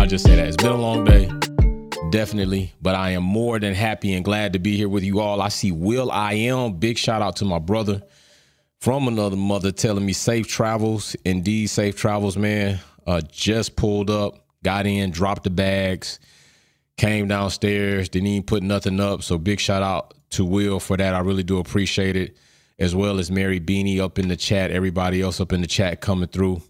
I'll just say that. It's been a long day. Definitely. But I am more than happy and glad to be here with you all. I see Will I am. Big shout out to my brother from another mother telling me safe travels. Indeed, safe travels, man. Uh, just pulled up, got in, dropped the bags, came downstairs, didn't even put nothing up. So big shout out to Will for that. I really do appreciate it. As well as Mary Beanie up in the chat, everybody else up in the chat coming through.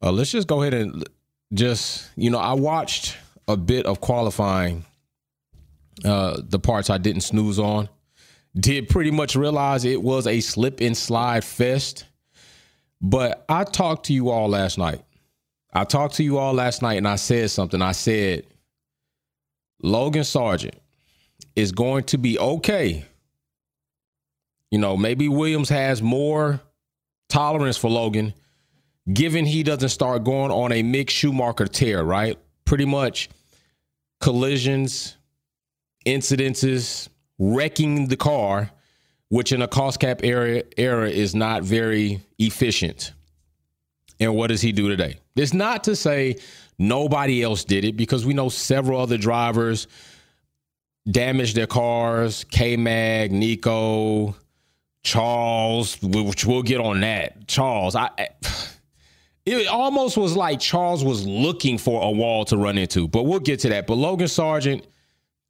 Uh, let's just go ahead and just, you know, I watched a bit of qualifying, uh, the parts I didn't snooze on. Did pretty much realize it was a slip and slide fest. But I talked to you all last night. I talked to you all last night and I said something. I said, Logan Sargeant is going to be okay. You know, maybe Williams has more tolerance for Logan, given he doesn't start going on a Mick Schumacher tear, right? Pretty much collisions, incidences, wrecking the car, which in a cost cap era, era is not very efficient. And what does he do today? It's not to say nobody else did it because we know several other drivers damaged their cars. K Mag, Nico, Charles, which we'll get on that. Charles, I. It almost was like Charles was looking for a wall to run into, but we'll get to that. But Logan Sargeant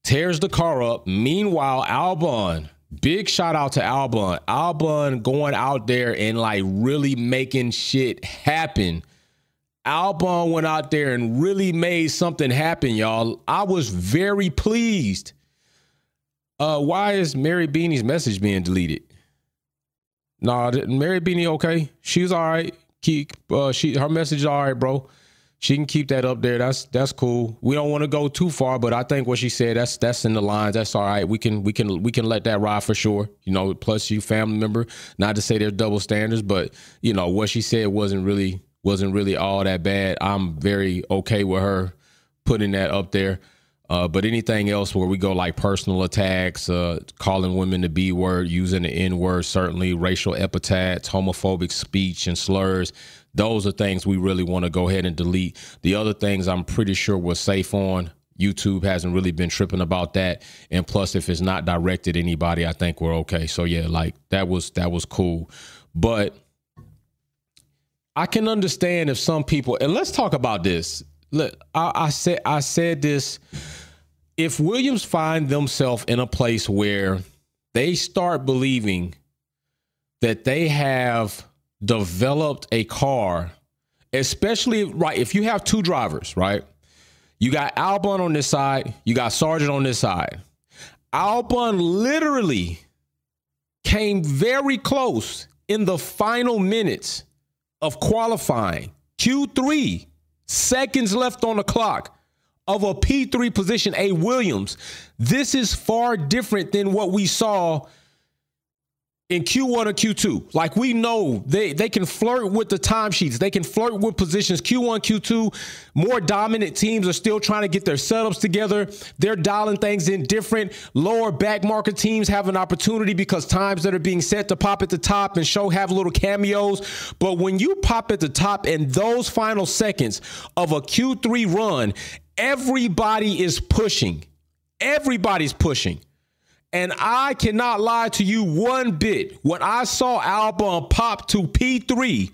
tears the car up. Meanwhile, Albon, big shout out to Albon. Albon going out there and like really making shit happen. Albon went out there and really made something happen, y'all. I was very pleased. Uh, why is Mary Beanie's message being deleted? Nah, Mary Beanie okay? She's all right. Keep uh, she her message is all right, bro she can keep that up there. That's that's cool. We don't want to go too far, but I think what she said that's that's in the lines. That's all right. We can we can we can let that ride for sure. You know, plus you family member. Not to say there's double standards, but you know what she said wasn't really wasn't really all that bad. I'm very okay with her putting that up there. Uh, but anything else where we go like personal attacks, uh, calling women the B word, using the N word, certainly racial epithets, homophobic speech and slurs, those are things we really want to go ahead and delete. The other things I'm pretty sure we're safe on. YouTube hasn't really been tripping about that. And plus, if it's not directed anybody, I think we're okay. So yeah, like that was that was cool. But I can understand if some people and let's talk about this. Look, I, I said I said this. If Williams find themselves in a place where they start believing that they have developed a car, especially right if you have two drivers, right? You got Albon on this side, you got Sargeant on this side. Albon literally came very close in the final minutes of qualifying. Q3, seconds left on the clock of a P3 position, a Williams. This is far different than what we saw in Q1 or Q2. Like we know they they can flirt with the timesheets. They can flirt with positions. Q1, Q2, more dominant teams are still trying to get their setups together. They're dialing things in different. Lower back market teams have an opportunity because times that are being set to pop at the top and show have little cameos. But when you pop at the top in those final seconds of a Q3 run, everybody is pushing. Everybody's pushing. And I cannot lie to you one bit. When I saw Albon pop to P3,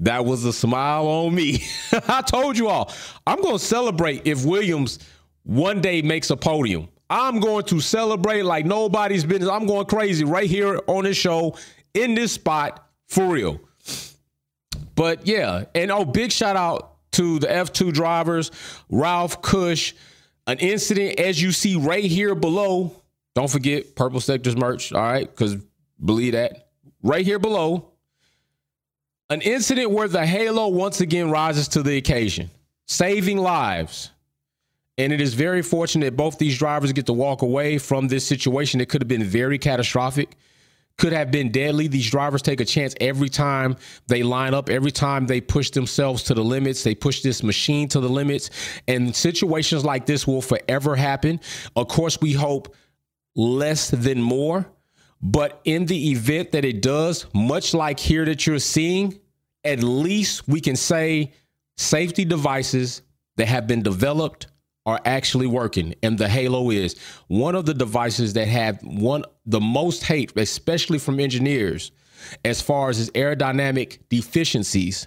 that was a smile on me. I told you all, I'm going to celebrate if Williams one day makes a podium. I'm going to celebrate like nobody's business. I'm going crazy right here on this show in this spot for real. But yeah, and oh, big shout out to the F2 drivers, Ralph Cush, an incident as you see right here below. Don't forget Purple Sectors merch, all right? Because believe that. Right here below. An incident where the halo once again rises to the occasion, saving lives. And it is very fortunate both these drivers get to walk away from this situation. It could have been very catastrophic could have been deadly. These drivers take a chance every time they line up, every time they push themselves to the limits. They push this machine to the limits. And situations like this will forever happen. Of course, we hope less than more. But in the event that it does, much like here that you're seeing, at least we can say safety devices that have been developed are actually working and the halo is. One of the devices that have one the most hate especially from engineers as far as its aerodynamic deficiencies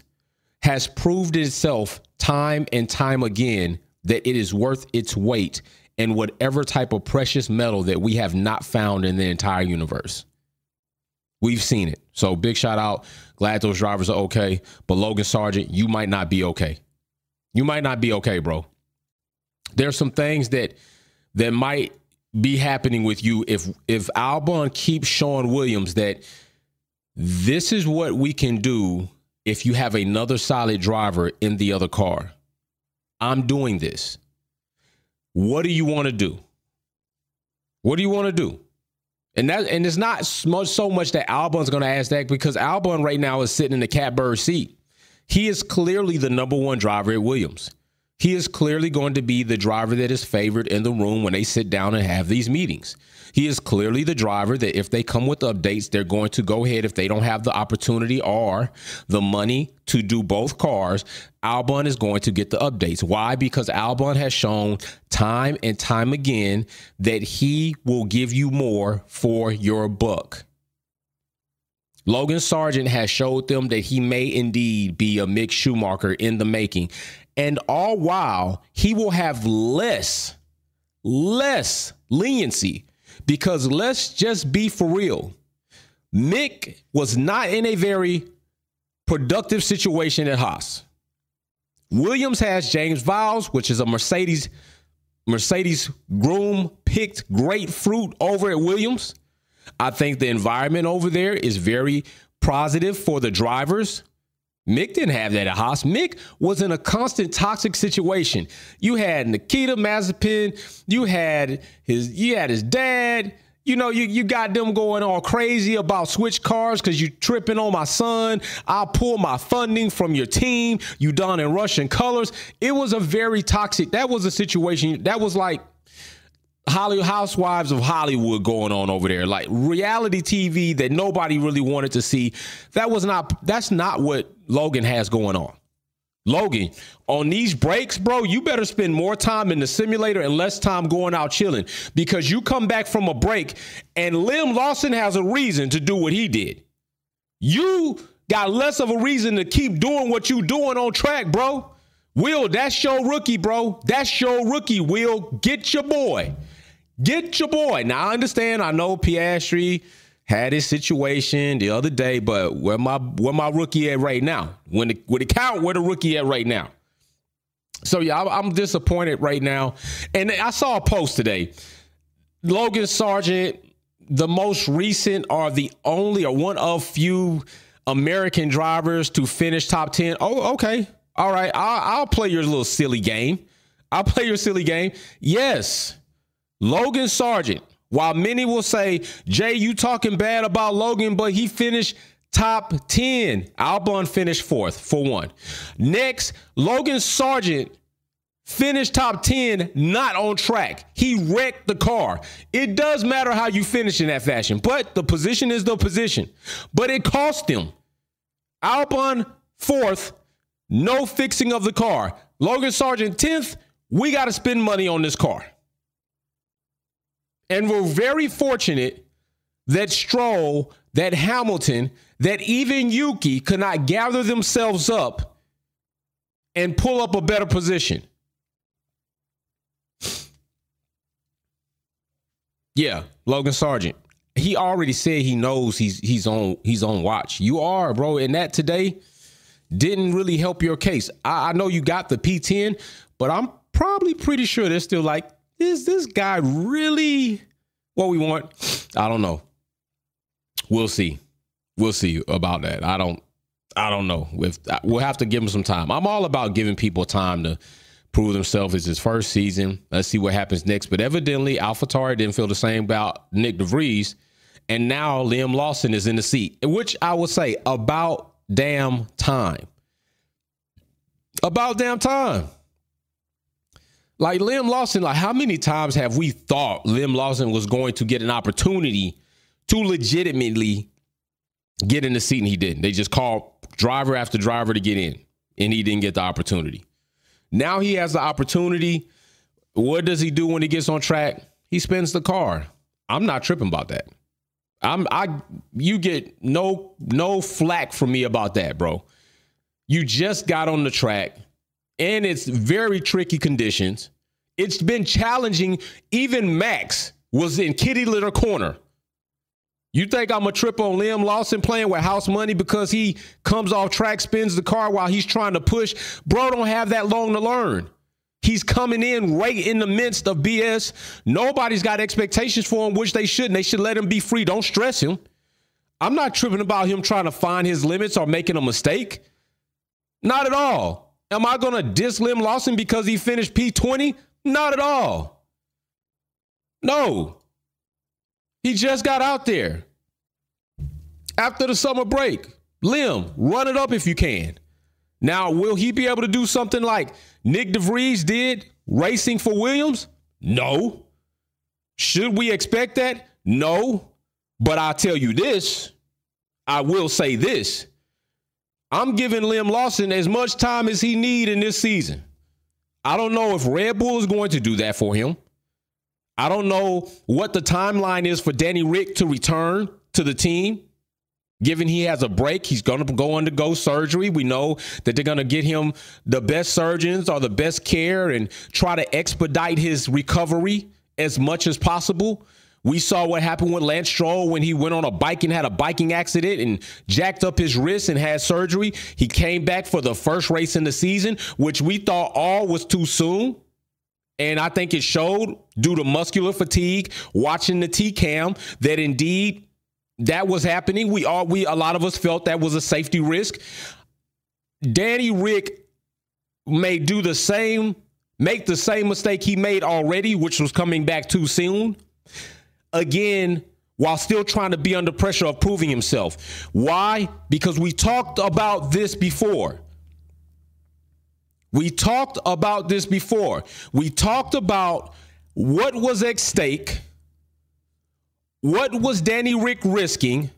has proved itself time and time again that it is worth its weight in whatever type of precious metal that we have not found in the entire universe. We've seen it. So big shout out. Glad those drivers are okay. But logan sargeant you might not be okay. You might not be okay bro there's some things that that might be happening with you if if Albon keeps showing Williams that this is what we can do if you have another solid driver in the other car. I'm doing this. What do you want to do? What do you want to do? And that and it's not so much that Albon's going to ask that because Albon right now is sitting in the catbird seat. He is clearly the number one driver at Williams he is clearly going to be the driver that is favored in the room when they sit down and have these meetings. He is clearly the driver that if they come with updates, they're going to go ahead if they don't have the opportunity or the money to do both cars. Albon is going to get the updates. Why? Because Albon has shown time and time again that he will give you more for your buck. Logan Sargeant has showed them that he may indeed be a Mick Schumacher in the making. And all while he will have less, less leniency because let's just be for real. Mick was not in a very productive situation at Haas. Williams has James Vowles, which is a Mercedes Mercedes groom picked great fruit over at Williams. I think the environment over there is very positive for the drivers. Mick didn't have that at Haas. Mick was in a constant toxic situation. You had Nikita Mazepin, you had his, you had his dad. You know, you, you got them going all crazy about switch cars because you tripping on my son. I'll pull my funding from your team. You done in Russian colors. It was a very toxic. That was a situation. That was like Hollywood Housewives of Hollywood going on over there, like reality TV that nobody really wanted to see. That was not that's not what Logan has going on. Logan, on these breaks, bro, you better spend more time in the simulator and less time going out chilling because you come back from a break and Liam Lawson has a reason to do what he did. You got less of a reason to keep doing what you doing on track, bro. Will, that's your rookie, bro. That's your rookie, Will. Get your boy. Get your boy. Now I understand. I know Piastri had his situation the other day, but where my where my rookie at right now? When the when the count, where the rookie at right now? So yeah, I'm disappointed right now. And I saw a post today. Logan Sargeant, the most recent are the only or one of few American drivers to finish top 10. Oh, okay. All right. I'll, I'll play your little silly game. I'll play your silly game. Yes. Logan Sargeant, while many will say, Jay, you talking bad about Logan, but he finished top 10. Albon finished fourth for one. Next, Logan Sargeant finished top 10 not on track. He wrecked the car. It does matter how you finish in that fashion, but the position is the position. But it cost him. Albon fourth, no fixing of the car. Logan Sargeant 10th, we got to spend money on this car. And we're very fortunate that Stroll, that Hamilton, that even Yuki could not gather themselves up and pull up a better position. Yeah, Logan Sargeant. He already said he knows he's he's on he's on watch. You are, bro, and that today didn't really help your case. I, I know you got the P10, but I'm probably pretty sure they're still like, is this guy really what we want? I don't know. We'll see. We'll see about that. I don't. I don't know. If we'll have to give him some time. I'm all about giving people time to prove themselves. It's his first season. Let's see what happens next. But evidently, AlphaTauri didn't feel the same about Nick de Vries, and now Liam Lawson is in the seat, which I would say about damn time. About damn time. Like Liam Lawson, like how many times have we thought Liam Lawson was going to get an opportunity to legitimately get in the seat and he didn't? They just called driver after driver to get in. and he didn't get the opportunity. Now he has the opportunity. What does he do when he gets on track? He spins the car. I'm not tripping about that. I'm I you get no no flack from me about that, bro. You just got on the track and it's very tricky conditions. It's been challenging. Even Max was in kitty litter corner. You think I'm a trip on Liam Lawson playing with house money because he comes off track, spins the car while he's trying to push? Bro, don't have that long to learn. He's coming in right in the midst of BS. Nobody's got expectations for him, which they shouldn't. They should let him be free. Don't stress him. I'm not tripping about him trying to find his limits or making a mistake. Not at all. Am I going to diss Liam Lawson because he finished P20? Not at all. No. He just got out there after the summer break. Liam, run it up if you can. Now, will he be able to do something like Nick de Vries did racing for Williams? No. Should we expect that? No. But I'll tell you this I will say this. I'm giving Liam Lawson as much time as he need in this season. I don't know if Red Bull is going to do that for him. I don't know what the timeline is for Danny Rick to return to the team. Given he has a break, he's going to go undergo surgery. We know that they're going to get him the best surgeons or the best care and try to expedite his recovery as much as possible. We saw what happened with Lance Stroll when he went on a bike and had a biking accident and jacked up his wrist and had surgery. He came back for the first race in the season, which we thought all was too soon. And I think it showed due to muscular fatigue, watching the T cam, that indeed that was happening. We all we a lot of us felt that was a safety risk. Danny Rick may do the same, make the same mistake he made already, which was coming back too soon. Again, while still trying to be under pressure of proving himself. Why? Because we talked about this before. We talked about this before. We talked about what was at stake, what was Danny Rick risking,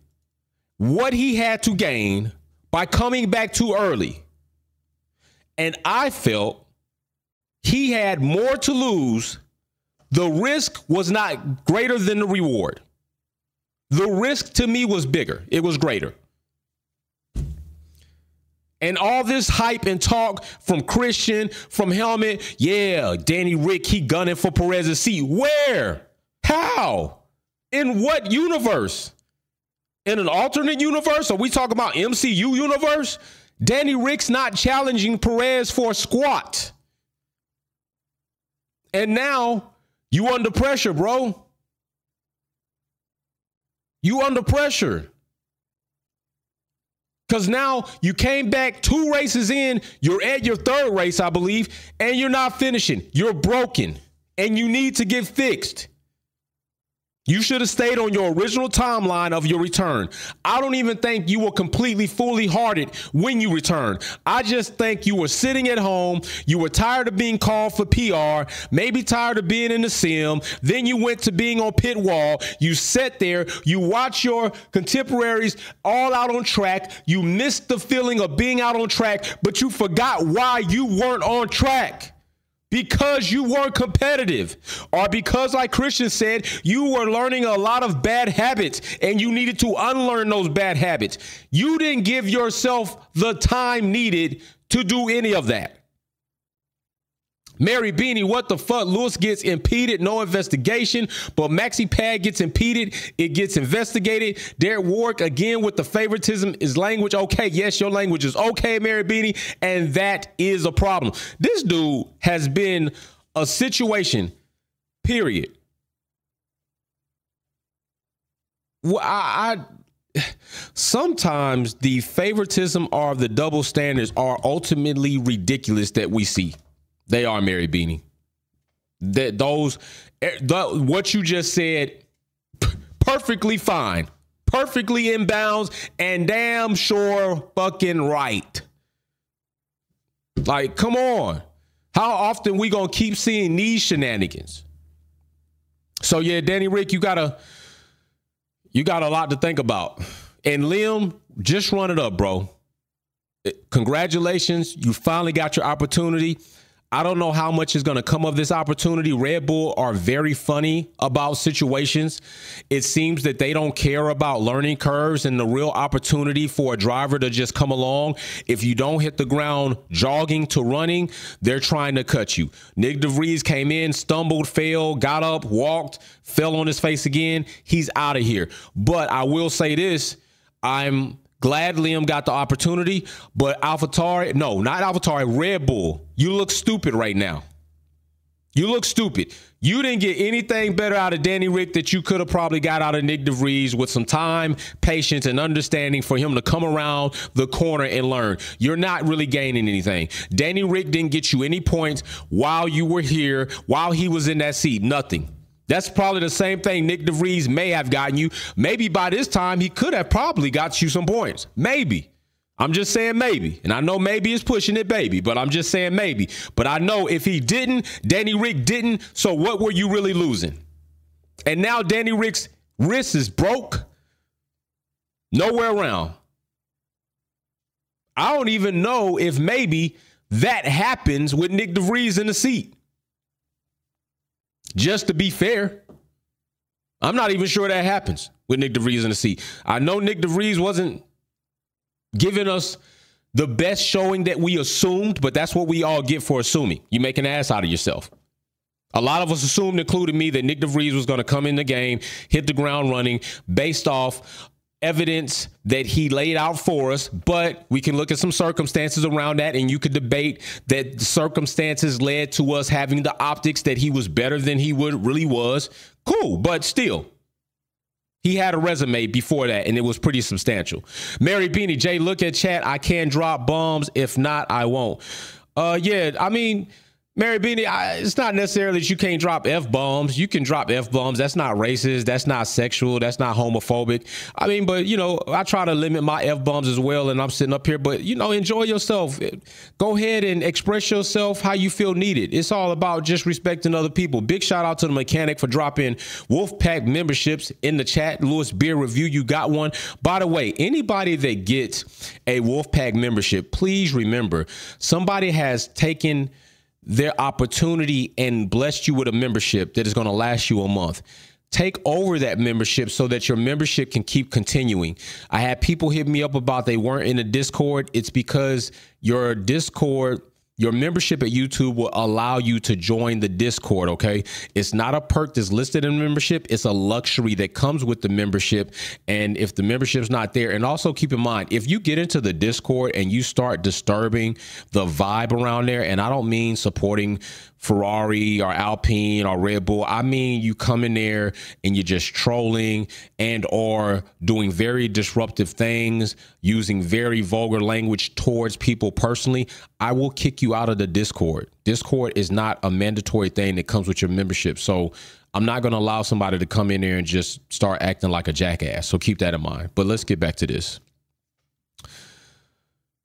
what he had to gain by coming back too early. And I felt he had more to lose. The risk was not greater than the reward. The risk to me was bigger, it was greater. And all this hype and talk from Christian, from Helmut, yeah, Danny Rick, he gunning for Perez's seat. Where? How? In what universe? In an alternate universe? Are we talking about MCU universe? Danny Rick's not challenging Perez for squat. And now you under pressure, bro. You under pressure. Because now you came back two races in, you're at your third race, I believe, and you're not finishing. You're broken and you need to get fixed. You should have stayed on your original timeline of your return. I don't even think you were completely fully hearted when you returned. I just think you were sitting at home. You were tired of being called for PR, maybe tired of being in the sim. Then you went to being on pit wall. You sat there, you watch your contemporaries all out on track. You missed the feeling of being out on track, but you forgot why you weren't on track because you weren't competitive or because like christian said you were learning a lot of bad habits and you needed to unlearn those bad habits. You didn't give yourself the time needed to do any of that Mary Beanie, what the fuck? Lewis gets impeded, no investigation, but Maxi Pad gets impeded, it gets investigated. Derek Warwick, again with the favoritism, is language okay? Yes, your language is okay, Mary Beanie, and that is a problem. This dude has been a situation, period. Well, I, I sometimes the favoritism or the double standards are ultimately ridiculous that we see. They are Mary Beanie. That those eh, the, what you just said perfectly fine. Perfectly in bounds and damn sure fucking right. Like, come on. How often we gonna keep seeing these shenanigans? So yeah, Danny Rick, you gotta you got a lot to think about. And Liam, just run it up, bro. congratulations. You finally got your opportunity. I don't know how much is going to come of this opportunity. Red Bull are very funny about situations. It seems that they don't care about learning curves and the real opportunity for a driver to just come along. If you don't hit the ground jogging to running, they're trying to cut you. Nick de Vries came in, stumbled, fell, got up, walked, fell on his face again. He's out of here. But I will say this I'm Glad Liam got the opportunity, but AlphaTauri, no, not AlphaTauri, Red Bull. You look stupid right now. You look stupid. You didn't get anything better out of Danny Rick that you could have probably got out of Nick de Vries with some time, patience, and understanding for him to come around the corner and learn. You're not really gaining anything. Danny Rick didn't get you any points while you were here, while he was in that seat. Nothing. That's probably the same thing Nick de Vries may have gotten you. Maybe by this time he could have probably got you some points. Maybe. I'm just saying maybe. And I know maybe is pushing it, baby, but I'm just saying maybe. But I know if he didn't, Danny Rick didn't, so what were you really losing? And now Danny Rick's wrist is broke. Nowhere around. I don't even know if maybe that happens with Nick de Vries in the seat. Just to be fair, I'm not even sure that happens with Nick de Vries in the seat. I know Nick de Vries wasn't giving us the best showing that we assumed, but that's what we all get for assuming. You make an ass out of yourself. A lot of us assumed, including me, that Nick de Vries was going to come in the game, hit the ground running based off evidence that he laid out for us, but we can look at some circumstances around that, and you could debate that the circumstances led to us having the optics that he was better than he would really was. Cool, but still. He had a resume before that, and it was pretty substantial. Mary Beanie, Jay, look at chat. I can drop bombs. If not, I won't. Uh, yeah, I mean, Mary Beanie, I, it's not necessarily that you can't drop f bombs. You can drop f bombs. That's not racist. That's not sexual. That's not homophobic. I mean, but you know, I try to limit my f bombs as well. And I'm sitting up here, but you know, enjoy yourself. Go ahead and express yourself how you feel needed. It's all about just respecting other people. Big shout out to the mechanic for dropping Wolfpack memberships in the chat. Lewis Beer Review, you got one. By the way, anybody that gets a Wolfpack membership, please remember somebody has taken their opportunity and blessed you with a membership that is going to last you a month. Take over that membership so that your membership can keep continuing. I had people hit me up about they weren't in a Discord. It's because your Discord your membership at YouTube will allow you to join the Discord, okay? It's not a perk that's listed in membership, it's a luxury that comes with the membership. And if the membership's not there, and also keep in mind, if you get into the Discord and you start disturbing the vibe around there, and I don't mean supporting Ferrari or Alpine or Red Bull. I mean, you come in there and you're just trolling and or doing very disruptive things, using very vulgar language towards people personally. I will kick you out of the Discord. Discord is not a mandatory thing that comes with your membership. So I'm not going to allow somebody to come in there and just start acting like a jackass. So keep that in mind. But let's get back to this.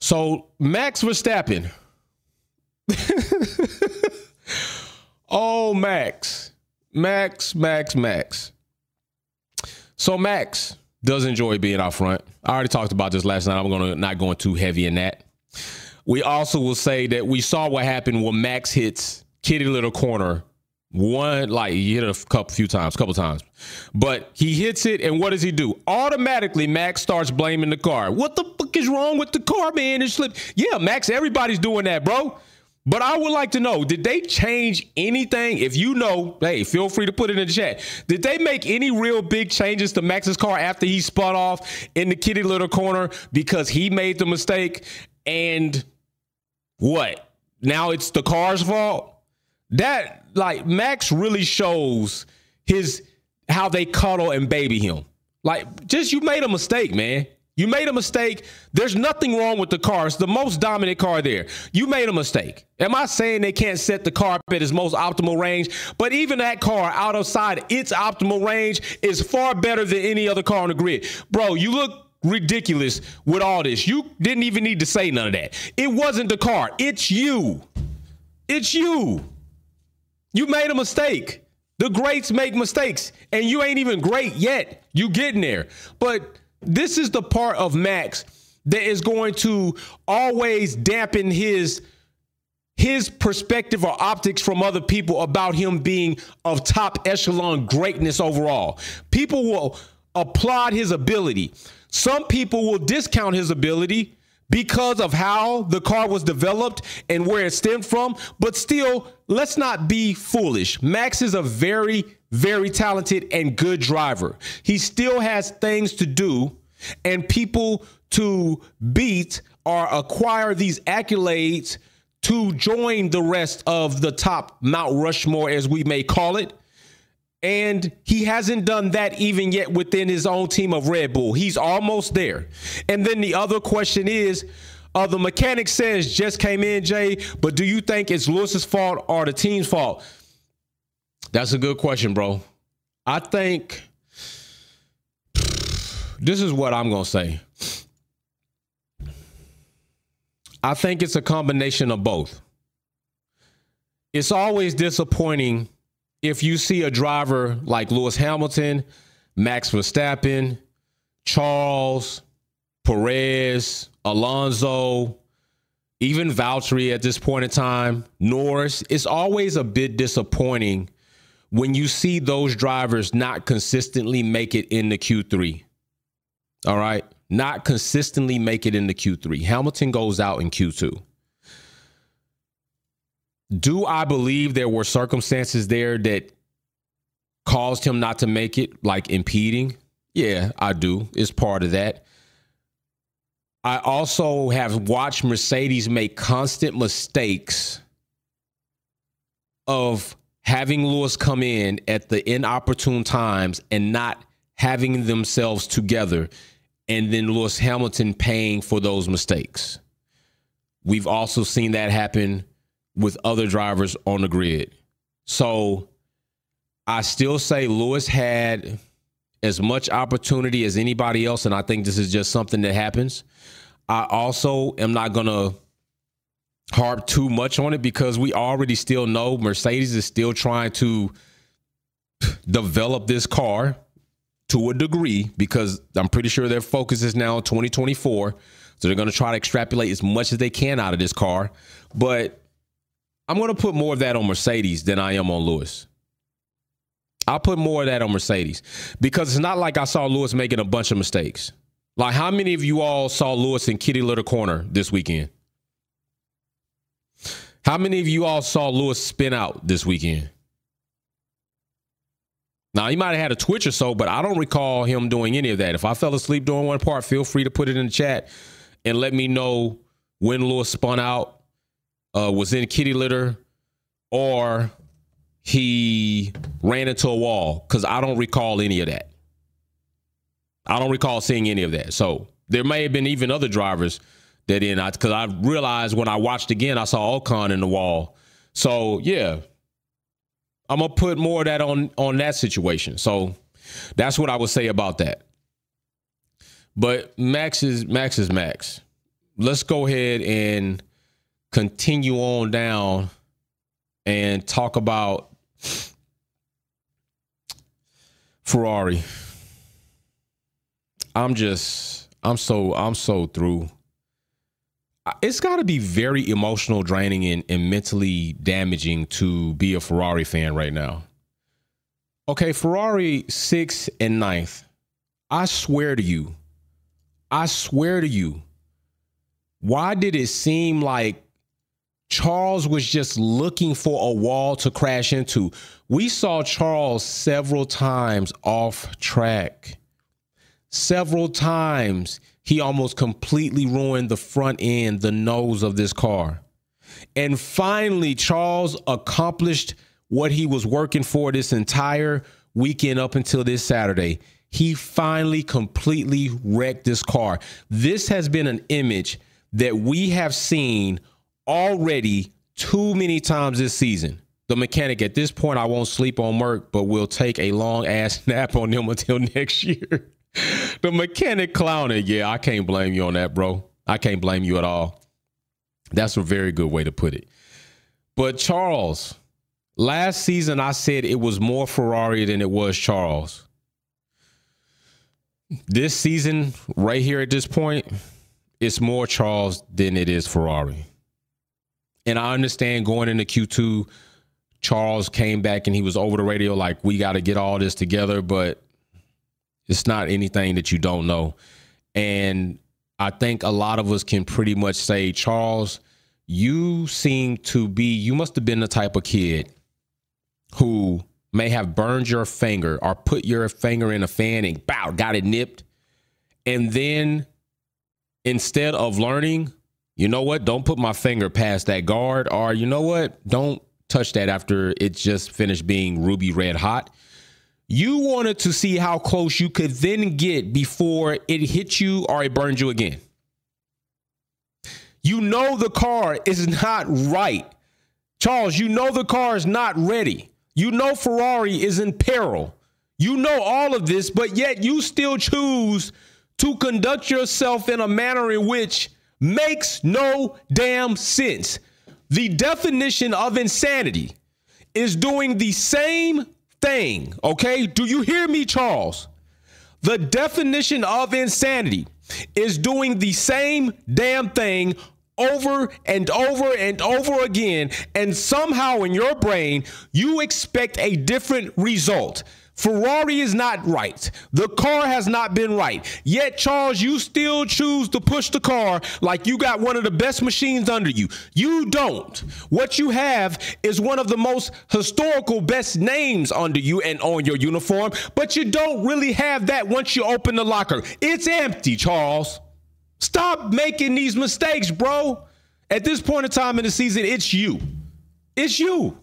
So Max Verstappen. Oh, Max. Max, Max, Max. So Max does enjoy being out front. I already talked about this last night. I'm gonna not going too heavy in that. We also will say that we saw what happened when Max hits Kitty Litter Corner. One like he hit it a couple few times, couple times. But he hits it, and what does he do? Automatically, Max starts blaming the car. What the fuck is wrong with the car, man? It slipped. Yeah, Max, everybody's doing that, bro. But I would like to know, did they change anything? If you know, hey, feel free to put it in the chat. Did they make any real big changes to Max's car after he spun off in the kitty litter corner because he made the mistake? And what? Now it's the car's fault? That like Max really shows his how they cuddle and baby him. Like, just you made a mistake, man. You made a mistake. There's nothing wrong with the car. It's the most dominant car there. You made a mistake. Am I saying they can't set the car up at its most optimal range? But even that car out outside its optimal range is far better than any other car on the grid. Bro, you look ridiculous with all this. You didn't even need to say none of that. It wasn't the car. It's you. It's you. You made a mistake. The greats make mistakes, and you ain't even great yet. You getting there. But this is the part of Max that is going to always dampen his his perspective or optics from other people about him being of top echelon greatness overall. People will applaud his ability. Some people will discount his ability because of how the car was developed and where it stemmed from. But still, let's not be foolish. Max is a very, very talented and good driver. He still has things to do and people to beat or acquire these accolades to join the rest of the top Mount Rushmore, as we may call it. And he hasn't done that even yet within his own team of Red Bull. He's almost there. And then the other question is uh, the mechanic says just came in, Jay, but do you think it's Lewis's fault or the team's fault? That's a good question, bro. I think this is what I'm going to say. I think it's a combination of both. It's always disappointing if you see a driver like Lewis Hamilton, Max Verstappen, Charles, Perez, Alonso, even Valtteri at this point in time, Norris, it's always a bit disappointing when you see those drivers not consistently make it in the Q3. All right not consistently make it in the Q3. Hamilton goes out in Q2. Do I believe there were circumstances there that caused him not to make it, like impeding? Yeah, I do. It's part of that. I also have watched Mercedes make constant mistakes of having Lewis come in at the inopportune times and not having themselves together and then Lewis Hamilton paying for those mistakes. We've also seen that happen with other drivers on the grid. So I still say Lewis had as much opportunity as anybody else, and I think this is just something that happens. I also am not going to harp too much on it because we already still know Mercedes is still trying to develop this car to a degree because I'm pretty sure their focus is now 2024. So they're going to try to extrapolate as much as they can out of this car. But I'm going to put more of that on Mercedes than I am on Lewis. I'll put more of that on Mercedes because it's not like I saw Lewis making a bunch of mistakes. Like, how many of you all saw Lewis in Kitty Litter Corner this weekend? How many of you all saw Lewis spin out this weekend? Now, he might have had a twitch or so, but I don't recall him doing any of that. If I fell asleep during one part, feel free to put it in the chat and let me know when Lewis spun out, uh, was in kitty litter, or he ran into a wall, because I don't recall any of that. I don't recall seeing any of that. So there may have been even other drivers that in, because I, I realized when I watched again, I saw Ocon in the wall. So yeah, I'm gonna put more of that on on that situation. So that's what I would say about that. But Max is Max is Max. Let's go ahead and continue on down and talk about Ferrari. I'm just I'm so I'm so through it's got to be very emotional, draining, and, and mentally damaging to be a Ferrari fan right now. Okay, Ferrari sixth and ninth. I swear to you, I swear to you, why did it seem like Charles was just looking for a wall to crash into? We saw Charles several times off track. Several times he almost completely ruined the front end, the nose of this car. And finally, Charles accomplished what he was working for this entire weekend up until this Saturday. He finally completely wrecked this car. This has been an image that we have seen already too many times this season. The mechanic at this point, I won't sleep on Merc, but we'll take a long ass nap on him until next year. the mechanic clowning. Yeah, I can't blame you on that, bro. I can't blame you at all. That's a very good way to put it. But Charles, last season I said it was more Ferrari than it was Charles. This season, right here at this point, it's more Charles than it is Ferrari. And I understand going into Q2, Charles came back and he was over the radio like, we got to get all this together, but it's not anything that you don't know. And I think a lot of us can pretty much say, Charles, you seem to be, you must have been the type of kid who may have burned your finger or put your finger in a fan and bow, got it nipped. And then instead of learning, you know what, don't put my finger past that guard, or you know what, don't touch that after it just finished being ruby red hot. You wanted to see how close you could then get before it hit you or it burned you again. You know the car is not right. Charles, you know the car is not ready. You know Ferrari is in peril. You know all of this, but yet you still choose to conduct yourself in a manner in which makes no damn sense. The definition of insanity is doing the same thing, okay? Do you hear me, Charles? The definition of insanity is doing the same damn thing over and over and over again. And somehow in your brain, you expect a different result. Ferrari is not right. The car has not been right. Yet, Charles, you still choose to push the car like you got one of the best machines under you. You don't. What you have is one of the most historical best names under you and on your uniform, but you don't really have that once you open the locker. It's empty, Charles. Stop making these mistakes, bro. At this point in time in the season, it's you. It's you.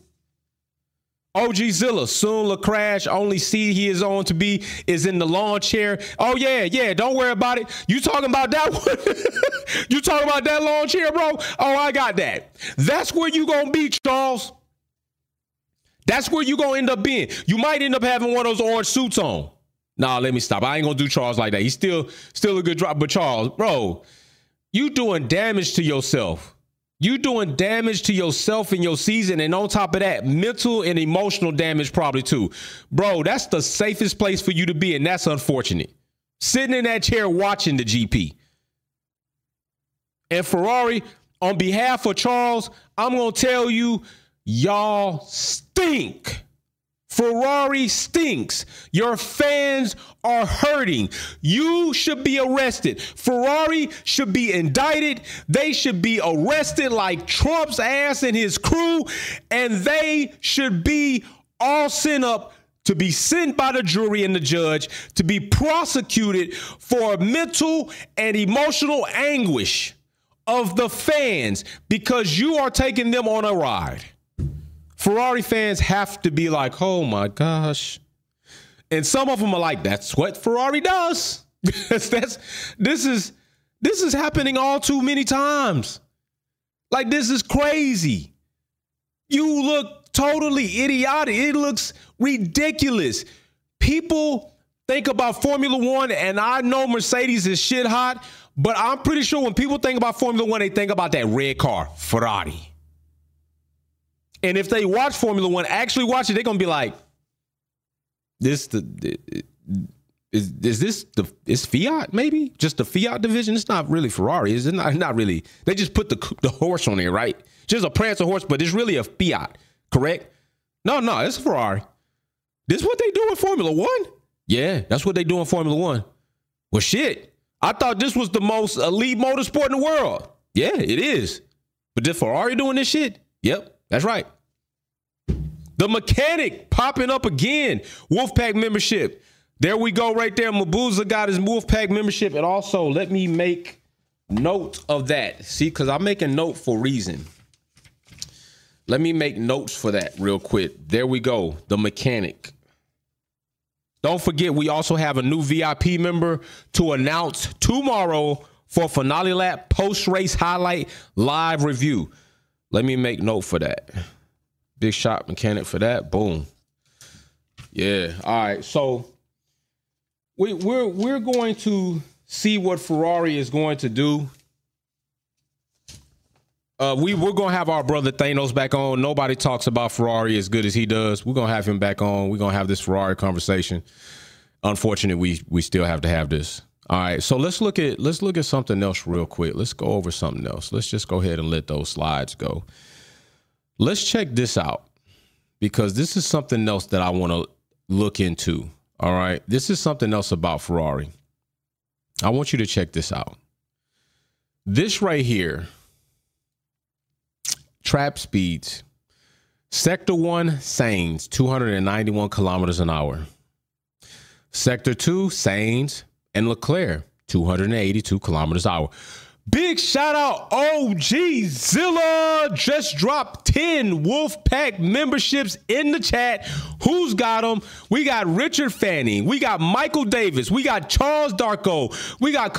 OG Zilla, soon La Crash, only seat he is on to be is in the lawn chair. Oh, yeah, yeah, don't worry about it. You talking about that one? you talking about that lawn chair, bro? Oh, I got that. That's where you gonna be, Charles. That's where you gonna end up being. You might end up having one of those orange suits on. Nah, let me stop. I ain't gonna do Charles like that. He's still still a good drop, but Charles, bro, you doing damage to yourself. You doing damage to yourself in your season, and on top of that, mental and emotional damage probably too. Bro, that's the safest place for you to be, and that's unfortunate. Sitting in that chair watching the GP. And Ferrari, on behalf of Charles, I'm gonna tell you, y'all stink. Ferrari stinks. Your fans are hurting. You should be arrested. Ferrari should be indicted. They should be arrested like Trump's ass and his crew, and they should be all sent up to be sent by the jury and the judge to be prosecuted for mental and emotional anguish of the fans because you are taking them on a ride. Ferrari fans have to be like, oh my gosh. And some of them are like, that's what Ferrari does. that's this is this is happening all too many times. Like this is crazy. You look totally idiotic. It looks ridiculous. People think about Formula One, and I know Mercedes is shit hot, but I'm pretty sure when people think about Formula One, they think about that red car, Ferrari. And if they watch Formula One, actually watch it, they're gonna be like, "This the is is this the is Fiat maybe just the Fiat division? It's not really Ferrari, is it? Not, not really. They just put the the horse on there, right? Just a Prancer horse, but it's really a Fiat, correct? No, no, it's Ferrari. This is what they do in Formula One. Yeah, that's what they do in Formula One. Well, shit. I thought this was the most elite motorsport in the world. Yeah, it is. But did Ferrari doing this shit? Yep, that's right. The mechanic popping up again. Wolfpack membership. There we go, right there. Mabuza got his Wolfpack membership. And also, let me make note of that. See, because I'm making note for reason. Let me make notes for that real quick. There we go. The mechanic. Don't forget, we also have a new VIP member to announce tomorrow for Finale Lap post race highlight live review. Let me make note for that. Big shot mechanic for that. Boom. Yeah. All right. So we, we're we're going to see what Ferrari is going to do. Uh, we we're gonna have our brother Thanos back on. Nobody talks about Ferrari as good as he does. We're gonna have him back on. We're gonna have this Ferrari conversation. Unfortunately, we we still have to have this. All right, so let's look at let's look at something else real quick. Let's go over something else. Let's just go ahead and let those slides go. Let's check this out because this is something else that I want to look into. All right, this is something else about Ferrari. I want you to check this out. This right here, trap speeds. Sector one, Sainz, 291 kilometers an hour. Sector two, Sainz and Leclerc, 282 kilometers an hour. Big shout out OG Zilla just dropped 10 Wolfpack memberships in the chat. Who's got them? We got Richard Fanning. We got Michael Davis. We got Charles Darko. We got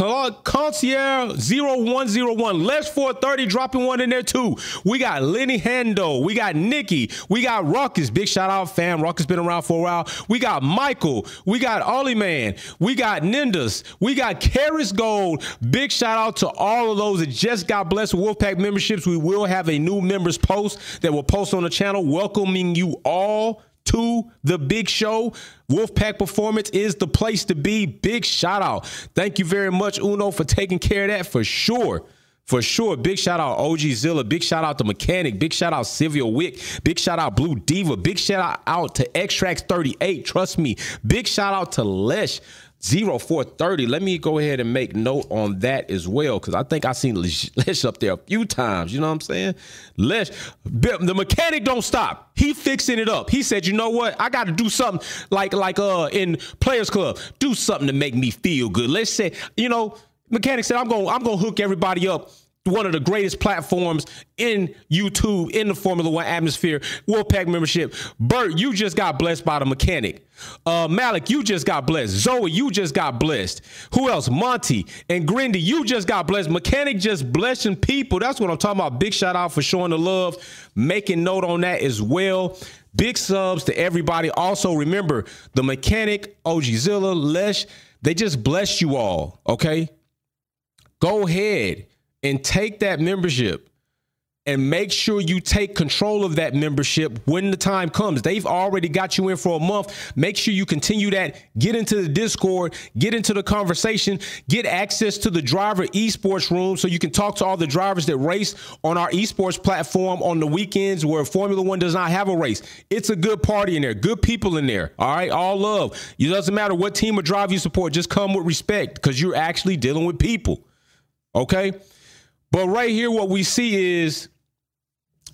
Concierge 0101. Les 430 dropping one in there too. We got Lenny Hando. We got Nikki. We got Ruckus. Big shout out, fam. Ruckus been around for a while. We got Michael. We got Ollie Man. We got Nindas. We got Karis Gold. Big shout out to all all of those that just got blessed with Wolfpack memberships, we will have a new members post that will post on the channel welcoming you all to the big show. Wolfpack Performance is the place to be. Big shout out. Thank you very much, Uno, for taking care of that for sure. For sure. Big shout out OG Zilla. Big shout out to Mechanic. Big shout out Sylvia Wick. Big shout out Blue Diva. Big shout out to Extracts 38. Trust me. Big shout out to Lesh. 0430. Let me go ahead and make note on that as well, because I think I've seen Lesh up there a few times. You know what I'm saying? Lesh, the mechanic don't stop. He fixing it up. He said, you know what? I got to do something like like uh in Players Club. Do something to make me feel good. Let's say, you know, mechanic said, I'm going to I'm gonna hook everybody up one of the greatest platforms in YouTube in the Formula One atmosphere. Wolfpack membership. Bert, you just got blessed by the mechanic. Uh, Malik, you just got blessed. Zoe, you just got blessed. Who else? Monty and Grindy, you just got blessed. Mechanic just blessing people. That's what I'm talking about. Big shout out for showing the love, making note on that as well. Big subs to everybody. Also, remember the mechanic, OGzilla, Lesh, they just blessed you all. Okay. Go ahead and take that membership and make sure you take control of that membership when the time comes. They've already got you in for a month. Make sure you continue that. Get into the Discord, get into the conversation, get access to the driver esports room so you can talk to all the drivers that race on our esports platform on the weekends where Formula One does not have a race. It's a good party in there, good people in there. All right, all love. It doesn't matter what team or drive you support, just come with respect because you're actually dealing with people. Okay? But right here, what we see is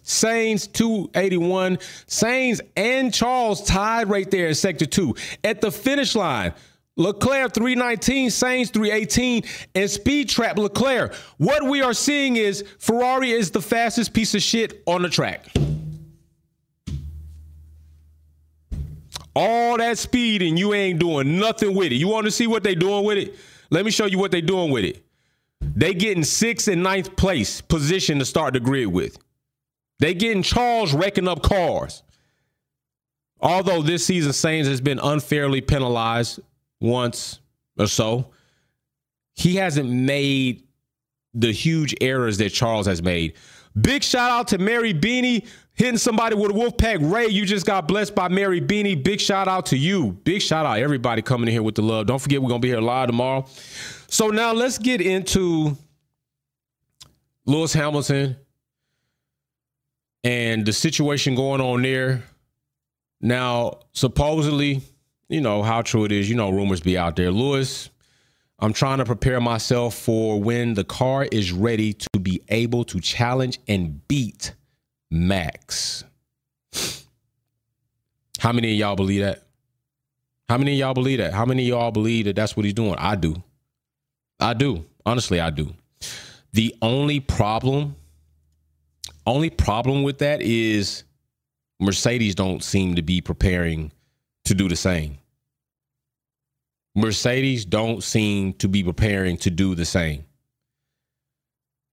Sainz 281. Sainz and Charles tied right there in sector two. At the finish line, Leclerc 319, Sainz 318, and Speed Trap Leclerc. What we are seeing is Ferrari is the fastest piece of shit on the track. All that speed and you ain't doing nothing with it. You want to see what they doing with it? Let me show you what they doing with it. They getting sixth and ninth place position to start the grid with. They getting Charles wrecking up cars. Although this season Sainz has been unfairly penalized once or so, he hasn't made the huge errors that Charles has made. Big shout out to Mary Beanie hitting somebody with a Wolfpack Ray. You just got blessed by Mary Beanie. Big shout out to you. Big shout out everybody coming in here with the love. Don't forget we're gonna be here live tomorrow. So now let's get into Lewis Hamilton and the situation going on there. Now, supposedly, you know how true it is. You know, rumors be out there. Lewis, I'm trying to prepare myself for when the car is ready to be able to challenge and beat Max. How many of y'all believe that? How many of y'all believe that? How many of y'all believe that that's what he's doing? I do. I do. Honestly, I do. The only problem, only problem with that is Mercedes don't seem to be preparing to do the same. Mercedes don't seem to be preparing to do the same.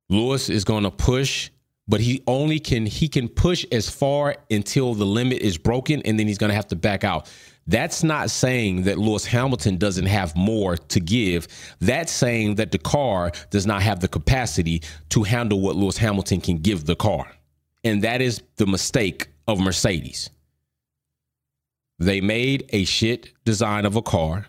Lewis is going to push, but he only can he can push as far until the limit is broken and then he's going to have to back out. That's not saying that Lewis Hamilton doesn't have more to give. That's saying that the car does not have the capacity to handle what Lewis Hamilton can give the car. And that is the mistake of Mercedes. They made a shit design of a car.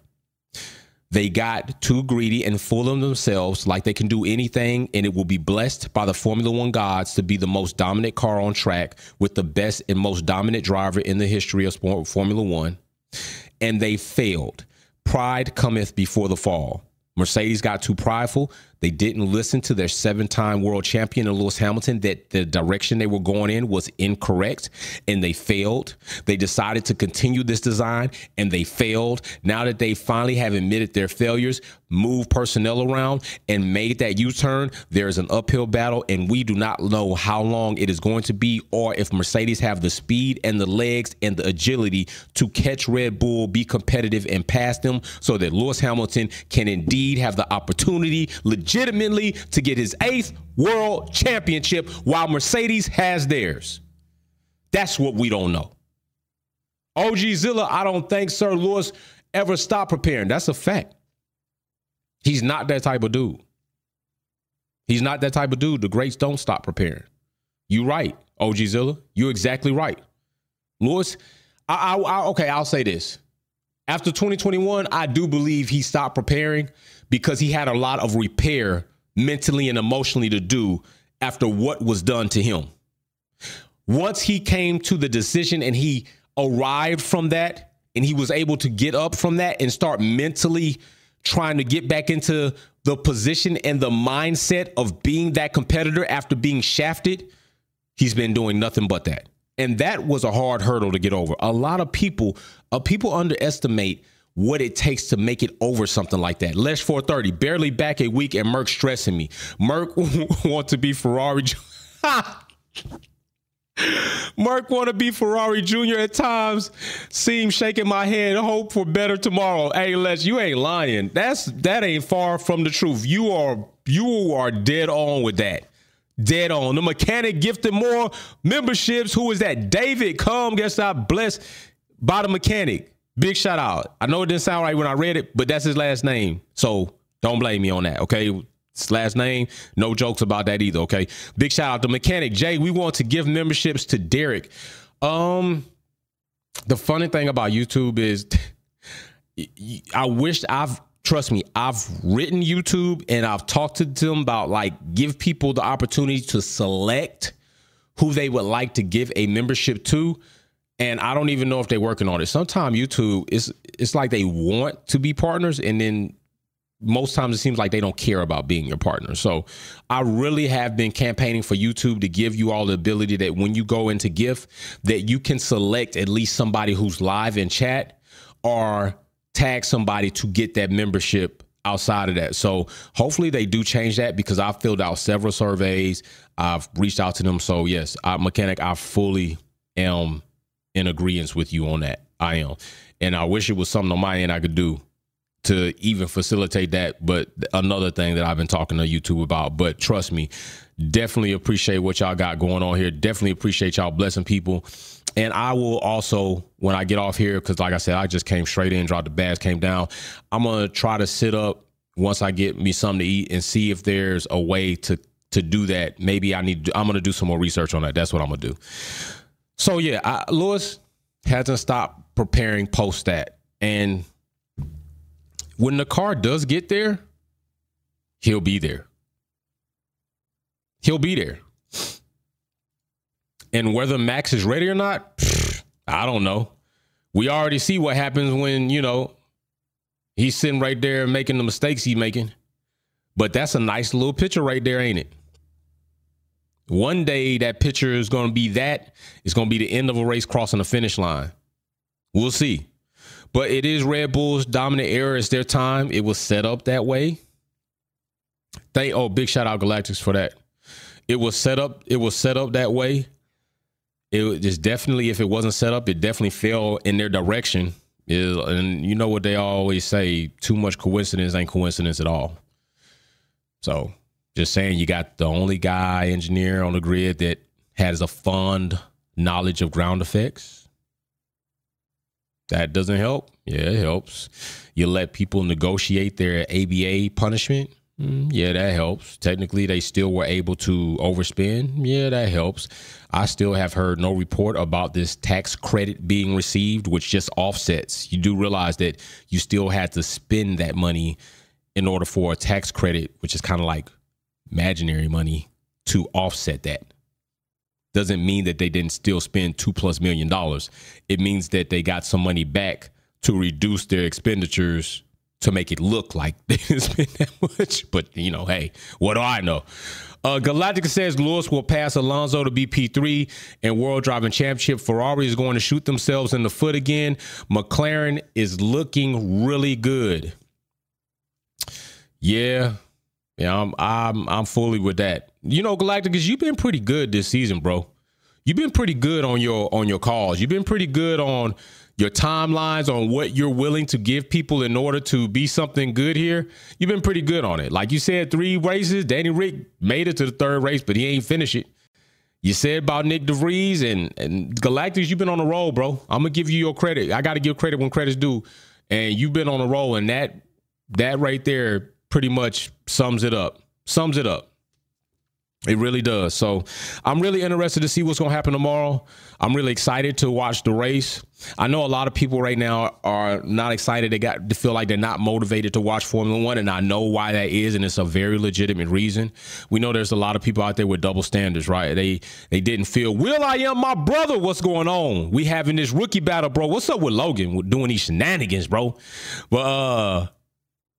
They got too greedy and full of themselves, like they can do anything, and it will be blessed by the Formula One gods to be the most dominant car on track with the best and most dominant driver in the history of Formula One. And they failed. Pride cometh before the fall. Mercedes got too prideful. They didn't listen to their seven time world champion Lewis Hamilton that the direction they were going in was incorrect and they failed. They decided to continue this design and they failed. Now that they finally have admitted their failures, moved personnel around, and made that U turn, there is an uphill battle, and we do not know how long it is going to be or if Mercedes have the speed and the legs and the agility to catch Red Bull, be competitive, and pass them so that Lewis Hamilton can indeed have the opportunity legitimately to get his eighth world championship while Mercedes has theirs. That's what we don't know. OG Zilla, I don't think Sir Lewis ever stopped preparing. That's a fact. He's not that type of dude. He's not that type of dude. The greats don't stop preparing. You right, OG Zilla. You're exactly right. Lewis, I, I, I, okay, I'll say this. After 2021, I do believe he stopped preparing because he had a lot of repair mentally and emotionally to do after what was done to him. Once he came to the decision and he arrived from that and he was able to get up from that and start mentally trying to get back into the position and the mindset of being that competitor after being shafted, he's been doing nothing but that. And that was a hard hurdle to get over. A lot of people, uh, people underestimate what it takes to make it over something like that. Lesh 430, barely back a week, and Merc stressing me. Merc want to be Ferrari. Merc want to be Ferrari Jr. at times. Seem shaking my head. Hope for better tomorrow. Hey, Les, you ain't lying. That's that ain't far from the truth. You are you are dead on with that. Dead on. The mechanic gifted more memberships. Who is that? David, come. Guess I blessed by the mechanic. Big shout out. I know it didn't sound right when I read it, but that's his last name. So don't blame me on that. Okay last name. No jokes about that either. Okay. Big shout out to Mechanic Jay. We want to give memberships to Derek. Um, the funny thing about YouTube is, I wish I've trust me, I've written YouTube and I've talked to them about like give people the opportunity to select who they would like to give a membership to. And I don't even know if they're working on it. Sometimes YouTube is it's like they want to be partners and then most times it seems like they don't care about being your partner. So I really have been campaigning for YouTube to give you all the ability that when you go into GIF, that you can select at least somebody who's live in chat or tag somebody to get that membership outside of that. So hopefully they do change that because I've filled out several surveys. I've reached out to them. So yes, I, mechanic, I fully am in agreement with you on that. I am. And I wish it was something on my end I could do to even facilitate that. But another thing that I've been talking to YouTube about. But trust me, definitely appreciate what y'all got going on here. Definitely appreciate y'all blessing people. And I will also, when I get off here, because like I said, I just came straight in, dropped the bags, came down. I'm gonna try to sit up once I get me something to eat and see if there's a way to to do that. Maybe I need. I'm gonna do some more research on that. That's what I'm gonna do. So yeah, I, Lewis hasn't stopped preparing post that, and when the car does get there, he'll be there. He'll be there. And whether Max is ready or not, I don't know. We already see what happens when, you know, he's sitting right there making the mistakes he's making. But that's a nice little picture right there, ain't it? One day that picture is going to be that. It's going to be the end of a race crossing the finish line. We'll see. But it is Red Bull's dominant era. It's their time. It was set up that way. Thank oh, big shout out Galactics for that. It was set up. It was set up that way. It was definitely if it wasn't set up, it definitely fell in their direction. And you know what they always say: too much coincidence ain't coincidence at all. So, just saying, you got the only guy engineer on the grid that has a fond knowledge of ground effects that doesn't help. Yeah, it helps. You let people negotiate their ABA punishment. Mm, yeah, that helps. Technically, they still were able to overspend. Yeah, that helps. I still have heard no report about this tax credit being received, which just offsets. You do realize that you still had to spend that money in order for a tax credit, which is kind of like imaginary money, to offset that. Doesn't mean that they didn't still spend two plus million dollars. It means that they got some money back to reduce their expenditures to make it look like they didn't spend that much. But you know, hey, what do I know? Uh, Galactica says Lewis will pass Alonso to be P3 and World Driving Championship. Ferrari is going to shoot themselves in the foot again. McLaren is looking really good. Yeah, yeah, I'm I'm I'm fully with that. You know, Galacticus, you've been pretty good this season, bro. You've been pretty good on your on your calls. You've been pretty good on your timelines on what you're willing to give people in order to be something good here, you've been pretty good on it. Like you said, three races, Danny Rick made it to the third race, but he ain't finished it. You said about Nyck de Vries and, and Galactus, you've been on a roll, bro. I'm gonna give you your credit. I gotta give credit when credit's due. And you've been on a roll, and that that right there pretty much sums it up. Sums it up. It really does. So I'm really interested to see what's going to happen tomorrow. I'm really excited to watch the race. I know a lot of people right now are not excited. They got to feel like they're not motivated to watch Formula One, and I know why that is, and it's a very legitimate reason. We know there's a lot of people out there with double standards, right? They they didn't feel Will I am my brother. What's going on? We having this rookie battle, bro. What's up with Logan? We're doing these shenanigans, bro. But uh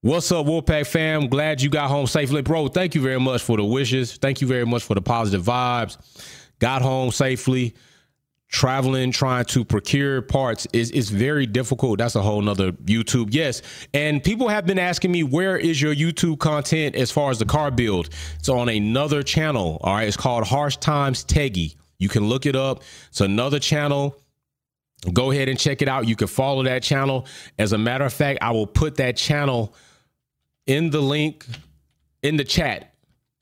What's up, Wolfpack fam? Glad you got home safely. Bro, thank you very much for the wishes. Thank you very much for the positive vibes. Got home safely. Traveling, trying to procure parts is is very difficult. That's a whole nother YouTube. Yes. And people have been asking me, where is your YouTube content as far as the car build? It's on another channel. All right. It's called Harsh Times Teggy. You can look it up. It's another channel go ahead and check it out. You can follow that channel. As a matter of fact, I will put that channel in the link in the chat.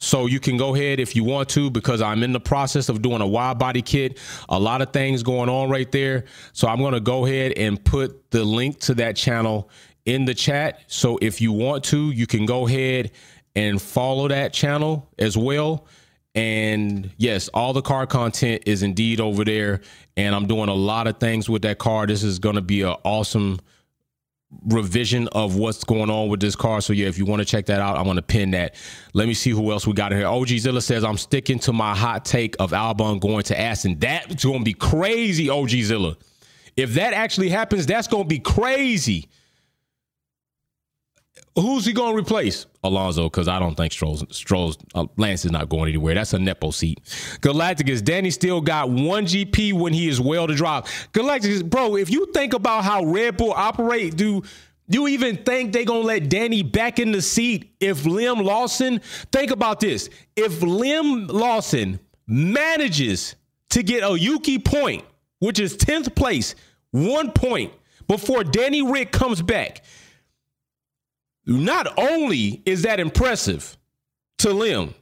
So you can go ahead if you want to, because I'm in the process of doing a wide body kit. A lot of things going on right there. So I'm going to go ahead and put the link to that channel in the chat. So if you want to, you can go ahead and follow that channel as well. And yes, all the car content is indeed over there. And I'm doing a lot of things with that car. This is going to be an awesome revision of what's going on with this car. So yeah, if you want to check that out, I'm gonna pin that. Let me see who else we got in here. OG Zilla says I'm sticking to my hot take of Albon going to Aston. That's gonna be crazy, OG Zilla. If that actually happens, that's gonna be crazy. Who's he going to replace? Alonso, because I don't think Stroll's, Stroll's uh, Lance is not going anywhere. That's a Nepo seat. Galacticus, Danny still got one GP when he is well to drop. Galacticus, bro, if you think about how Red Bull operate, do you even think they gonna let Danny back in the seat if Liam Lawson? Think about this. If Liam Lawson manages to get a Yuki point, which is 10th place, one point before Danny Rick comes back, not only is that impressive to Liam,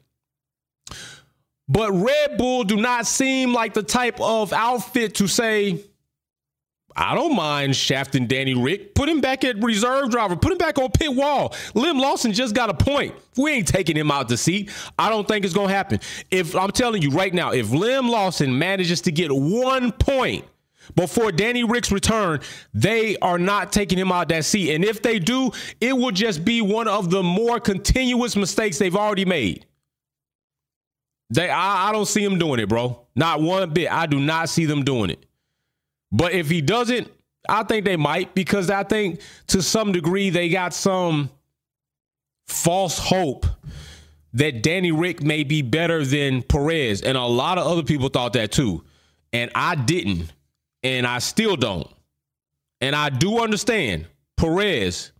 but Red Bull do not seem like the type of outfit to say, I don't mind shafting Danny Rick. Put him back at reserve driver. Put him back on pit wall. Liam Lawson just got a point. We ain't taking him out the seat. I don't think it's gonna happen. If I'm telling you right now, if Liam Lawson manages to get one point before Danny Rick's return, they are not taking him out that seat. And if they do, it will just be one of the more continuous mistakes they've already made. They, I, I don't see him doing it, bro. Not one bit. I do not see them doing it. But if he doesn't, I think they might because I think to some degree they got some false hope that Danny Rick may be better than Perez. And a lot of other people thought that too. And I didn't and I still don't. And I do understand Perez,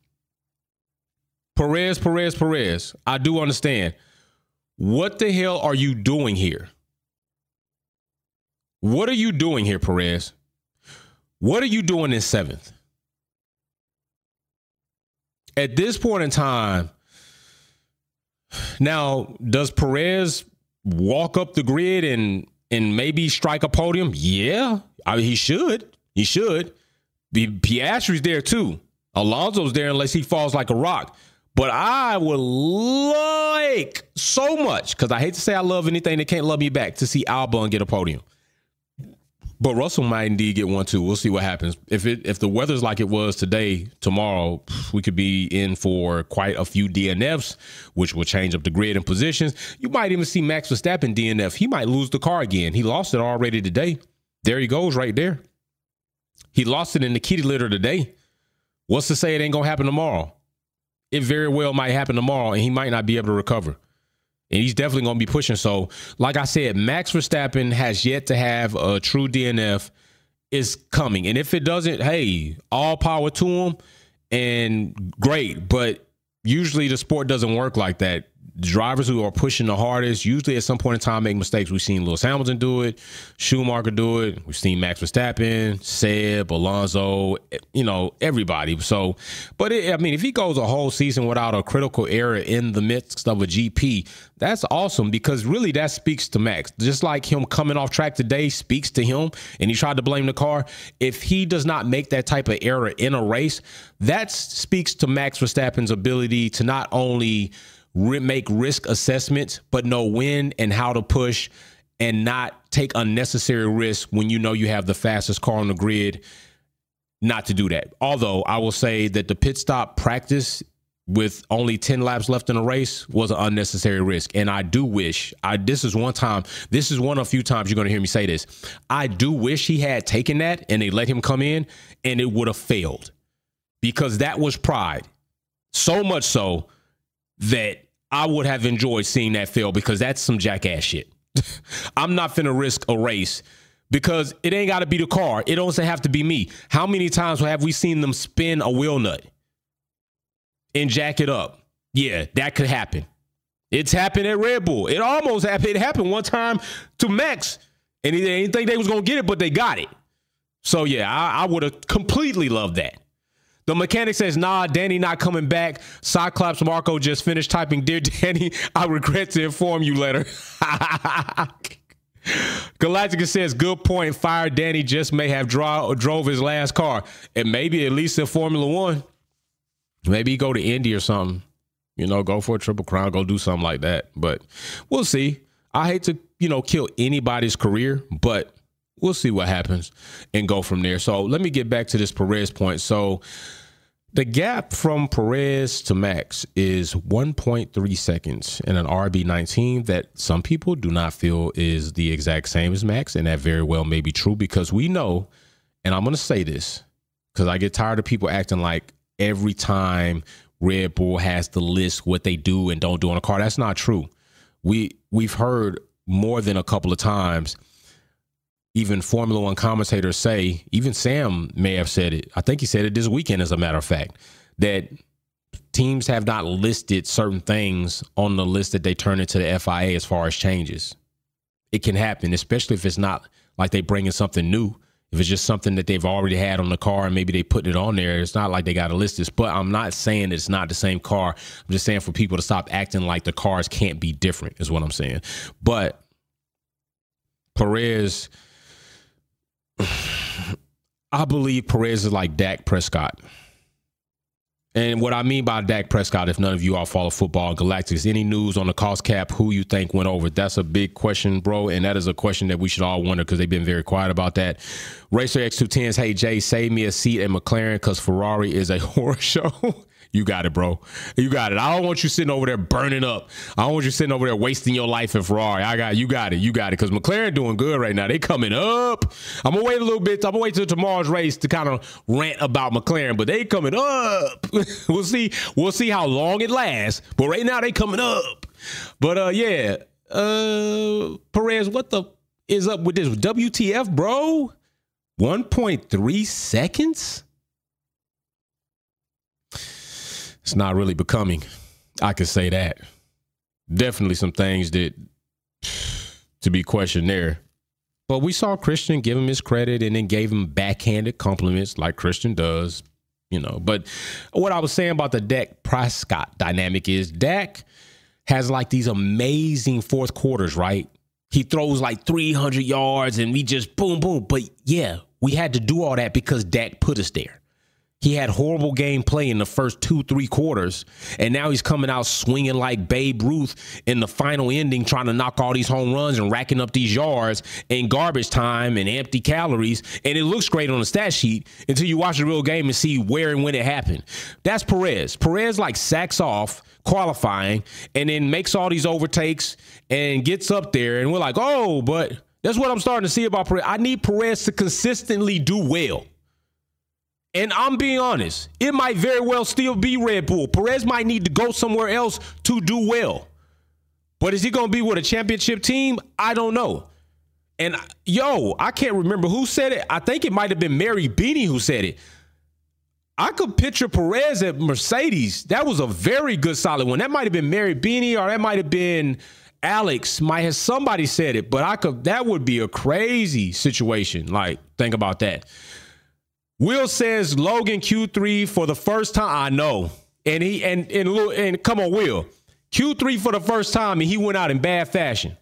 Perez, Perez, Perez. I do understand. What the hell are you doing here? What are you doing here, Perez? What are you doing in seventh? At this point in time, now does Perez walk up the grid and and maybe strike a podium? Yeah, I mean, he should. He should. Piastri's there too. Alonso's there unless he falls like a rock. But I would like so much, because I hate to say I love anything that can't love me back, to see Albon get a podium. But Russell might indeed get one too. We'll see what happens. If it if the weather's like it was today, tomorrow we could be in for quite a few DNFs, which will change up the grid and positions. You might even see Max Verstappen DNF. He might lose the car again. He lost it already today. There he goes, right there. He lost it in the kitty litter today. What's to say it ain't gonna happen tomorrow? It very well might happen tomorrow, and he might not be able to recover and he's definitely going to be pushing. So, like I said, Max Verstappen has yet to have a true DNF. Is coming, and if it doesn't, hey, all power to him, and great. But usually the sport doesn't work like that drivers who are pushing the hardest usually at some point in time make mistakes. We've seen Lewis Hamilton do it, Schumacher do it. We've seen Max Verstappen, Seb, Alonso, you know, everybody. So, but it, I mean, if he goes a whole season without a critical error in the midst of a GP, that's awesome because really that speaks to Max. Just like him coming off track today speaks to him and he tried to blame the car. If he does not make that type of error in a race, that speaks to Max Verstappen's ability to not only make risk assessments, but know when and how to push and not take unnecessary risk when you know you have the fastest car on the grid. Not to do that. Although I will say that the pit stop practice with only 10 laps left in the race was an unnecessary risk. And I do wish I this is one time, this is one of a few times you're gonna hear me say this. I do wish he had taken that and they let him come in and it would have failed. Because that was pride. So much so that I would have enjoyed seeing that fail because that's some jackass shit. I'm not finna risk a race because it ain't got to be the car. It doesn't have to be me. How many times have we seen them spin a wheel nut and jack it up? Yeah, that could happen. It's happened at Red Bull. It almost happened. It happened one time to Max, and they didn't think they was gonna get it, but they got it. So yeah, I, I would have completely loved that. The mechanic says, nah, Danny not coming back. Cyclops Marco just finished typing, Dear Danny, I regret to inform you later. Galactica says, good point. Fire Danny just may have draw, drove his last car. And maybe at least in Formula One. Maybe go to Indy or something. You know, go for a triple crown, go do something like that. But we'll see. I hate to, you know, kill anybody's career, but we'll see what happens and go from there. So let me get back to this Perez point. So the gap from Perez to Max is 1.3 seconds in an RB19 that some people do not feel is the exact same as Max. And that very well may be true because we know, and I'm going to say this because I get tired of people acting like every time Red Bull has to list what they do and don't do on a car. That's not true. We we've heard more than a couple of times even Formula One commentators say, even Sam may have said it. I think he said it this weekend, as a matter of fact, that teams have not listed certain things on the list that they turn into the FIA as far as changes. It can happen, especially if it's not like they bring in something new. If it's just something that they've already had on the car and maybe they put it on there, it's not like they got to list this. But I'm not saying it's not the same car. I'm just saying for people to stop acting like the cars can't be different, is what I'm saying. But Perez I believe Perez is like Dak Prescott. And what I mean by Dak Prescott, if none of you all follow football Galactics, any news on the cost cap, who you think went over? That's a big question, bro. And that is a question that we should all wonder because they've been very quiet about that. Racer X210s, hey, Jay, save me a seat at McLaren because Ferrari is a horror show. You got it, bro. You got it. I don't want you sitting over there burning up. I don't want you sitting over there wasting your life in Ferrari. I got you. Got it. You got it. Because McLaren doing good right now. They coming up. I'm gonna wait a little bit. I'm gonna wait till tomorrow's race to kind of rant about McLaren, but they coming up. we'll see. We'll see how long it lasts. But right now they coming up. But uh, yeah. Uh, Perez, what the is up with this WTF, bro? 1.3 seconds. It's not really becoming. I could say that. Definitely some things that to be questioned there. But we saw Christian give him his credit and then gave him backhanded compliments like Christian does, you know. But what I was saying about the Dak Prescott dynamic is Dak has like these amazing fourth quarters, right? He throws like 300 yards and we just boom, boom. But yeah, we had to do all that because Dak put us there. He had horrible game play in the first two, three quarters. And now he's coming out swinging like Babe Ruth in the final ending, trying to knock all these home runs and racking up these yards in garbage time and empty calories. And it looks great on the stat sheet until you watch the real game and see where and when it happened. That's Perez. Perez like sacks off qualifying and then makes all these overtakes and gets up there. And we're like, oh, but that's what I'm starting to see about Perez. I need Perez to consistently do well. And I'm being honest, it might very well still be Red Bull. Perez might need to go somewhere else to do well. But is he going to be with a championship team? I don't know. And yo, I can't remember who said it. I think it might have been Mary Beanie who said it. I could picture Perez at Mercedes. That was a very good solid one. That might have been Mary Beanie or that might have been Alex. Might have somebody said it, but I could that would be a crazy situation. Like, think about that. Will says Logan Q3 for the first time. I know. And he and and and come on, Will. Q3 for the first time, and he went out in bad fashion.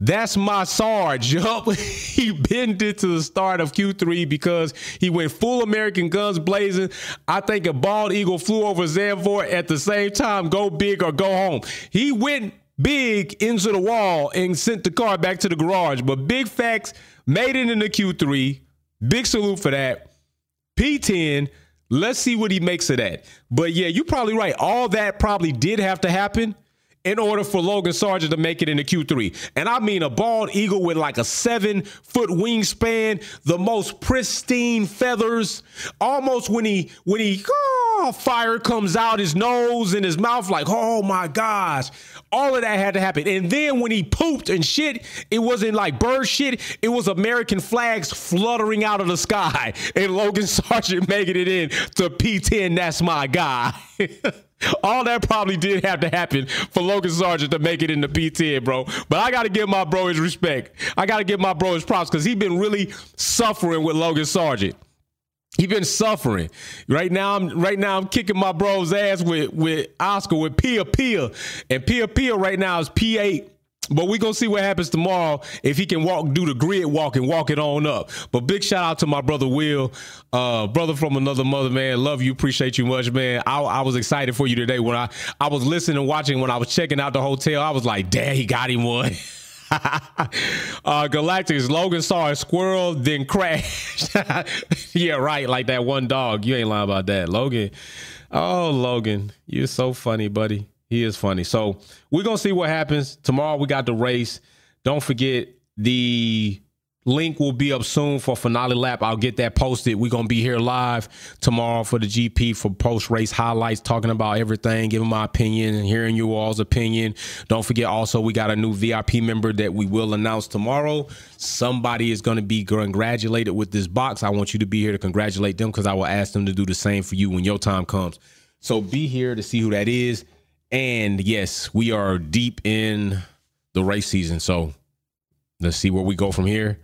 That's my Sarge. Yup. he bent it to the start of Q3 because he went full American guns blazing. I think a bald eagle flew over Zandvoort at the same time. Go big or go home. He went big into the wall and sent the car back to the garage. But Big Facts made it into Q3. Big salute for that. P10. Let's see what he makes of that. But yeah, you're probably right. All that probably did have to happen in order for Logan Sargeant to make it into Q3. And I mean a bald eagle with like a seven foot wingspan, the most pristine feathers. Almost when he when he oh, fire comes out his nose and his mouth, like, oh my gosh. All of that had to happen. And then when he pooped and shit, it wasn't like bird shit, it was American flags fluttering out of the sky. And Logan Sargeant making it in to P10, that's my guy. All that probably did have to happen for Logan Sargeant to make it in the P10, bro. But I got to give my bro his respect. I got to give my bro his props because he been really suffering with Logan Sargeant. He been suffering. Right now, I'm right now I'm kicking my bro's ass with with Oscar with Pia Pia, and Pia Pia right now is P8 but we gonna see what happens tomorrow if he can walk, do the grid walk and walk it on up. But big shout out to my brother Will, uh, brother from another mother, man. Love you, appreciate you much, man. I, I, was excited for you today when I I was listening and watching when I was checking out the hotel. I was like, damn, he got him one. uh, Galactics, Logan saw a squirrel, then crashed. yeah, right, like that one dog. You ain't lying about that, Logan. Oh, Logan, you're so funny, buddy. He is funny. So we're gonna see what happens tomorrow. We got the race. Don't forget the link will be up soon for finale lap. I'll get that posted. We're gonna be here live tomorrow for the GP for post race highlights, talking about everything, giving my opinion and hearing you all's opinion. Don't forget also we got a new VIP member that we will announce tomorrow. Somebody is gonna be congratulated with this box. I want you to be here to congratulate them because I will ask them to do the same for you when your time comes. So be here to see who that is. And yes, we are deep in the race season. So let's see where we go from here.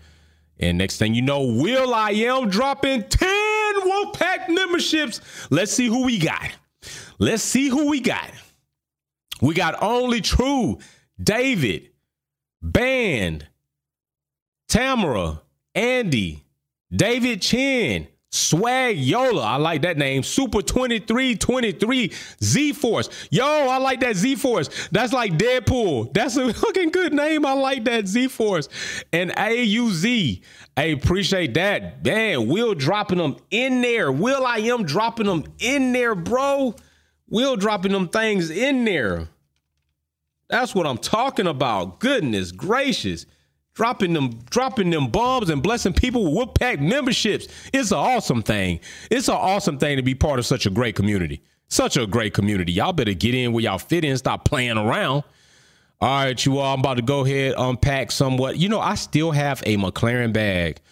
And next thing you know, Will I am dropping 10 Wolfpack memberships. Let's see who we got. Let's see who we got. We got Only True, David, Band, Tamara, Andy, David Chin, Swag Yola, I like that name. Super 2323 Z Force. Yo, I like that Z Force. That's like Deadpool. That's a fucking good name. I like that Z Force. And AUZ. I appreciate that. Man, Will dropping them in there. Will I am dropping them in there, bro. Will dropping them things in there. That's what I'm talking about. Goodness gracious dropping them dropping them bombs and blessing people with Wolfpack memberships. It's an awesome thing. It's an awesome thing to be part of such a great community. Such a great community. Y'all better get in where y'all fit in. Stop playing around. All right, you all. I'm about to go ahead unpack somewhat. You know, I still have a McLaren bag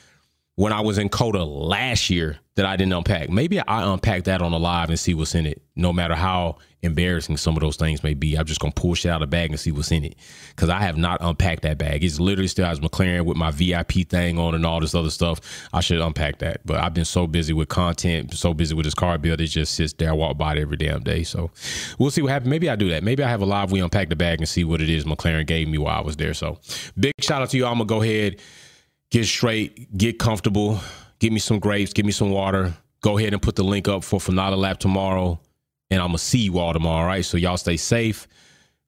when I was in COTA last year that I didn't unpack. Maybe I unpack that on the live and see what's in it. No matter how embarrassing some of those things may be, I'm just gonna pull shit out of the bag and see what's in it. Cause I have not unpacked that bag. It's literally still has McLaren with my VIP thing on and all this other stuff. I should unpack that. But I've been so busy with content, so busy with this car build, it just sits there. I walk by it every damn day. So we'll see what happens. Maybe I do that. Maybe I have a live we unpack the bag and see what it is McLaren gave me while I was there. So big shout out to you. I'm gonna go ahead get straight, get comfortable, give me some grapes, give me some water, go ahead and put the link up for Fanata Lab tomorrow. And I'm going to see you all tomorrow. All right. So y'all stay safe,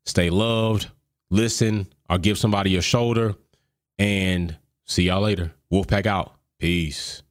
stay loved, listen, or give somebody a shoulder. And see y'all later. Wolfpack out. Peace.